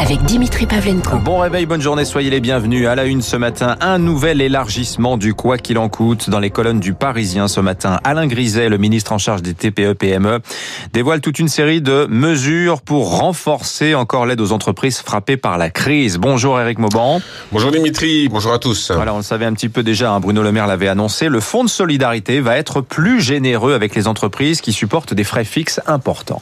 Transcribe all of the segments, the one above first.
avec Dimitri Pavlenko. Bon réveil, bonne journée, soyez les bienvenus. À la une ce matin, un nouvel élargissement du quoi qu'il en coûte dans les colonnes du Parisien ce matin. Alain Griset, le ministre en charge des TPE-PME, dévoile toute une série de mesures pour renforcer encore l'aide aux entreprises frappées par la crise. Bonjour Eric Mauban. Bonjour Dimitri, bonjour à tous. Voilà, on le savait un petit peu déjà, hein, Bruno Le Maire l'avait annoncé, le fonds de solidarité va être plus généreux avec les entreprises qui supportent des frais fixes importants.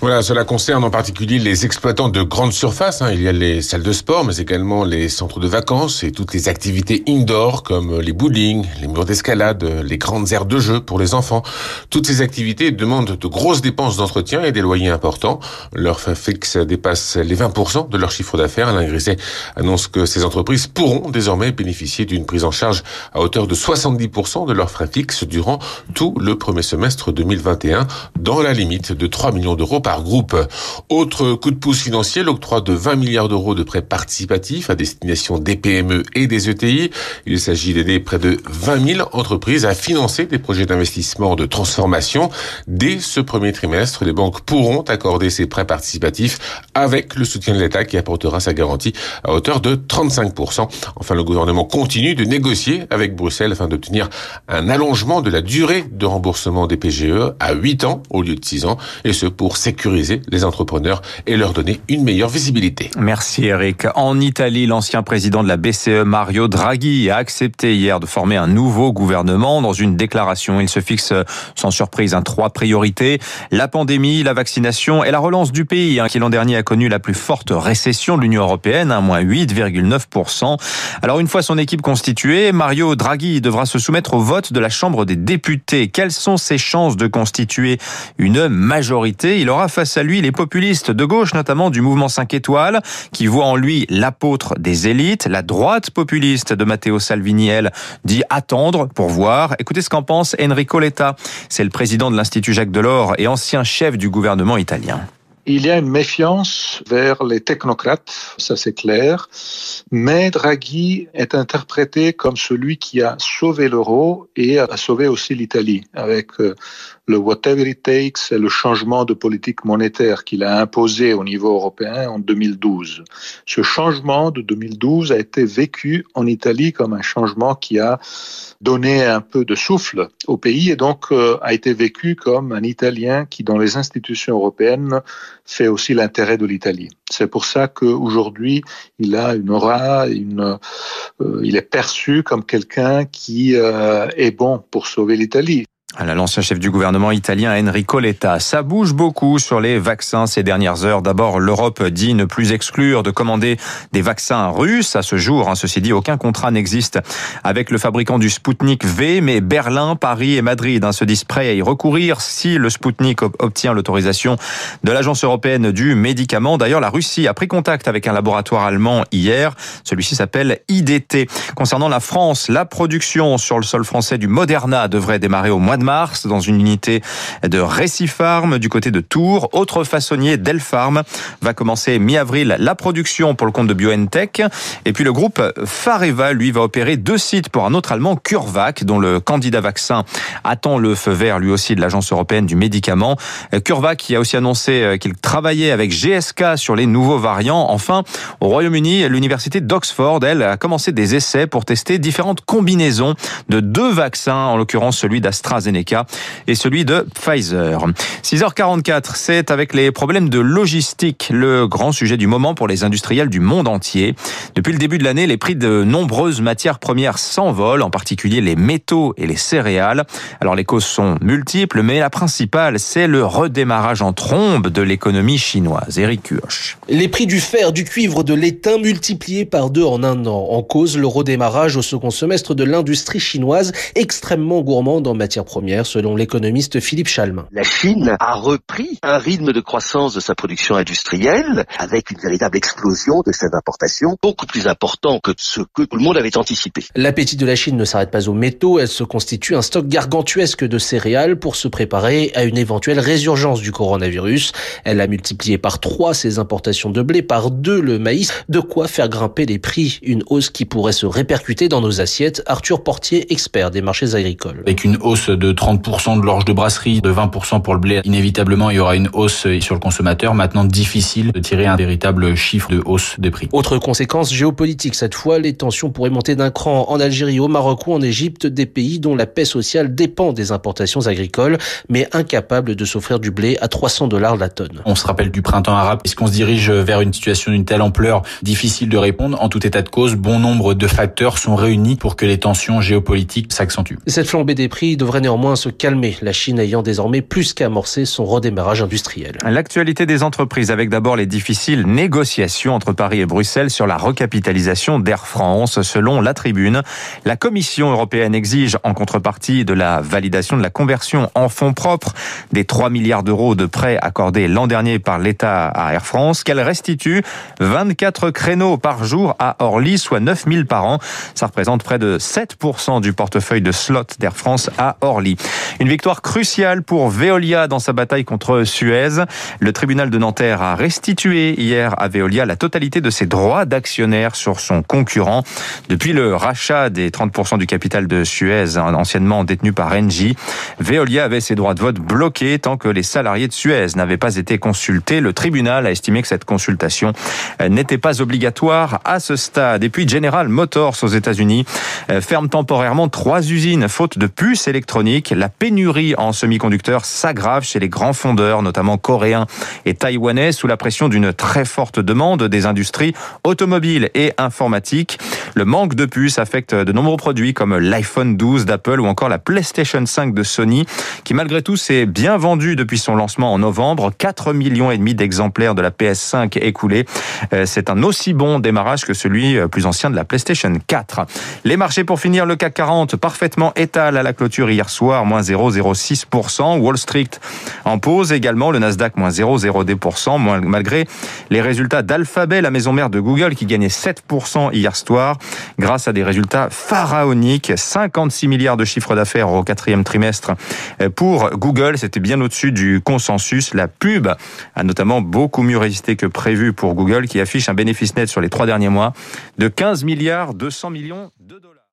Voilà, cela concerne en particulier les exploitants de grandes surfaces Hein. Il y a les salles de sport, mais également les centres de vacances et toutes les activités indoor comme les bowling, les murs d'escalade, les grandes aires de jeu pour les enfants. Toutes ces activités demandent de grosses dépenses d'entretien et des loyers importants. Leur fixe dépasse les 20% de leur chiffre d'affaires. Alain Griset annonce que ces entreprises pourront désormais bénéficier d'une prise en charge à hauteur de 70% de leurs frais fixes durant tout le premier semestre 2021 dans la limite de 3 millions d'euros par groupe. Autre coup de pouce financier, l'octroi de 20 milliards d'euros de prêts participatifs à destination des PME et des ETI. Il s'agit d'aider près de 20 000 entreprises à financer des projets d'investissement de transformation. Dès ce premier trimestre, les banques pourront accorder ces prêts participatifs avec le soutien de l'État qui apportera sa garantie à hauteur de 35%. Enfin, le gouvernement continue de négocier avec Bruxelles afin d'obtenir un allongement de la durée de remboursement des PGE à 8 ans au lieu de 6 ans, et ce pour sécuriser les entrepreneurs et leur donner une meilleure visibilité. Merci Eric. En Italie, l'ancien président de la BCE, Mario Draghi, a accepté hier de former un nouveau gouvernement. Dans une déclaration, il se fixe sans surprise un trois priorités. La pandémie, la vaccination et la relance du pays, hein, qui l'an dernier a connu la plus forte récession de l'Union européenne, un moins 8,9%. Alors une fois son équipe constituée, Mario Draghi devra se soumettre au vote de la Chambre des députés. Quelles sont ses chances de constituer une majorité? Il aura face à lui les populistes de gauche, notamment du mouvement 5 étoiles qui voit en lui l'apôtre des élites. La droite populiste de Matteo Salvini, elle, dit attendre pour voir. Écoutez ce qu'en pense Enrico Letta. C'est le président de l'Institut Jacques Delors et ancien chef du gouvernement italien. Il y a une méfiance vers les technocrates, ça c'est clair, mais Draghi est interprété comme celui qui a sauvé l'euro et a sauvé aussi l'Italie avec euh, le whatever it takes et le changement de politique monétaire qu'il a imposé au niveau européen en 2012. Ce changement de 2012 a été vécu en Italie comme un changement qui a donné un peu de souffle au pays et donc euh, a été vécu comme un Italien qui, dans les institutions européennes, fait aussi l'intérêt de l'Italie. C'est pour ça qu'aujourd'hui, il a une aura, euh, il est perçu comme quelqu'un qui euh, est bon pour sauver l'Italie. L'ancien chef du gouvernement italien Enrico Letta. Ça bouge beaucoup sur les vaccins ces dernières heures. D'abord, l'Europe dit ne plus exclure de commander des vaccins russes. À ce jour, hein, ceci dit, aucun contrat n'existe avec le fabricant du Sputnik V, mais Berlin, Paris et Madrid hein, se disent prêts à y recourir si le Sputnik obtient l'autorisation de l'Agence européenne du médicament. D'ailleurs, la Russie a pris contact avec un laboratoire allemand hier. Celui-ci s'appelle IDT. Concernant la France, la production sur le sol français du Moderna devrait démarrer au mois de dans une unité de Récifarm du côté de Tours. Autre façonnier, Delpharm, va commencer mi-avril la production pour le compte de BioNTech. Et puis le groupe Fareva, lui, va opérer deux sites pour un autre allemand, CureVac, dont le candidat vaccin attend le feu vert, lui aussi, de l'Agence européenne du médicament. CureVac qui a aussi annoncé euh, qu'il travaillait avec GSK sur les nouveaux variants. Enfin, au Royaume-Uni, l'université d'Oxford, elle, a commencé des essais pour tester différentes combinaisons de deux vaccins, en l'occurrence celui d'AstraZeneca et celui de Pfizer. 6h44, c'est avec les problèmes de logistique le grand sujet du moment pour les industriels du monde entier. Depuis le début de l'année, les prix de nombreuses matières premières s'envolent, en particulier les métaux et les céréales. Alors les causes sont multiples, mais la principale, c'est le redémarrage en trombe de l'économie chinoise. Eric Kioch. Les prix du fer, du cuivre, de l'étain multipliés par deux en un an. En cause, le redémarrage au second semestre de l'industrie chinoise, extrêmement gourmande en matières premières selon l'économiste Philippe Chalmin. La Chine a repris un rythme de croissance de sa production industrielle avec une véritable explosion de ses importations, beaucoup plus important que ce que tout le monde avait anticipé. L'appétit de la Chine ne s'arrête pas aux métaux, elle se constitue un stock gargantuesque de céréales pour se préparer à une éventuelle résurgence du coronavirus. Elle a multiplié par trois ses importations de blé, par deux le maïs, de quoi faire grimper les prix, une hausse qui pourrait se répercuter dans nos assiettes. Arthur Portier, expert des marchés agricoles. Avec une hausse de de 30% de l'orge de brasserie, de 20% pour le blé. Inévitablement, il y aura une hausse sur le consommateur. Maintenant, difficile de tirer un véritable chiffre de hausse des prix. Autre conséquence géopolitique, cette fois, les tensions pourraient monter d'un cran en Algérie, au Maroc ou en Égypte, des pays dont la paix sociale dépend des importations agricoles, mais incapables de s'offrir du blé à 300 dollars la tonne. On se rappelle du printemps arabe. Est-ce qu'on se dirige vers une situation d'une telle ampleur? Difficile de répondre. En tout état de cause, bon nombre de facteurs sont réunis pour que les tensions géopolitiques s'accentuent. Cette flambée des prix devrait néanmoins se calmer, la Chine ayant désormais plus qu'amorcé son redémarrage industriel. L'actualité des entreprises avec d'abord les difficiles négociations entre Paris et Bruxelles sur la recapitalisation d'Air France. Selon la tribune, la Commission européenne exige en contrepartie de la validation de la conversion en fonds propres des 3 milliards d'euros de prêts accordés l'an dernier par l'État à Air France qu'elle restitue 24 créneaux par jour à Orly, soit 9000 par an. Ça représente près de 7% du portefeuille de slot d'Air France à Orly. Une victoire cruciale pour Veolia dans sa bataille contre Suez. Le tribunal de Nanterre a restitué hier à Veolia la totalité de ses droits d'actionnaire sur son concurrent. Depuis le rachat des 30% du capital de Suez, anciennement détenu par Engie, Veolia avait ses droits de vote bloqués tant que les salariés de Suez n'avaient pas été consultés. Le tribunal a estimé que cette consultation n'était pas obligatoire à ce stade. Et puis General Motors aux États-Unis ferme temporairement trois usines faute de puces électroniques. La pénurie en semi-conducteurs s'aggrave chez les grands fondeurs, notamment coréens et taïwanais, sous la pression d'une très forte demande des industries automobiles et informatiques. Le manque de puces affecte de nombreux produits comme l'iPhone 12 d'Apple ou encore la PlayStation 5 de Sony, qui malgré tout s'est bien vendu depuis son lancement en novembre. 4 millions et demi d'exemplaires de la PS5 écoulés. C'est un aussi bon démarrage que celui plus ancien de la PlayStation 4. Les marchés pour finir, le CAC 40 parfaitement étal à la clôture hier soir, moins 0,06%. Wall Street en pause également, le Nasdaq moins 0,02%, malgré les résultats d'Alphabet, la maison mère de Google, qui gagnait 7% hier soir, grâce à des résultats pharaoniques. 56 milliards de chiffre d'affaires au quatrième trimestre pour Google. C'était bien au-dessus du consensus. La pub a notamment beaucoup mieux résisté que prévu pour Google, qui affiche un bénéfice net sur les trois derniers mois de 15 milliards 200 millions de dollars.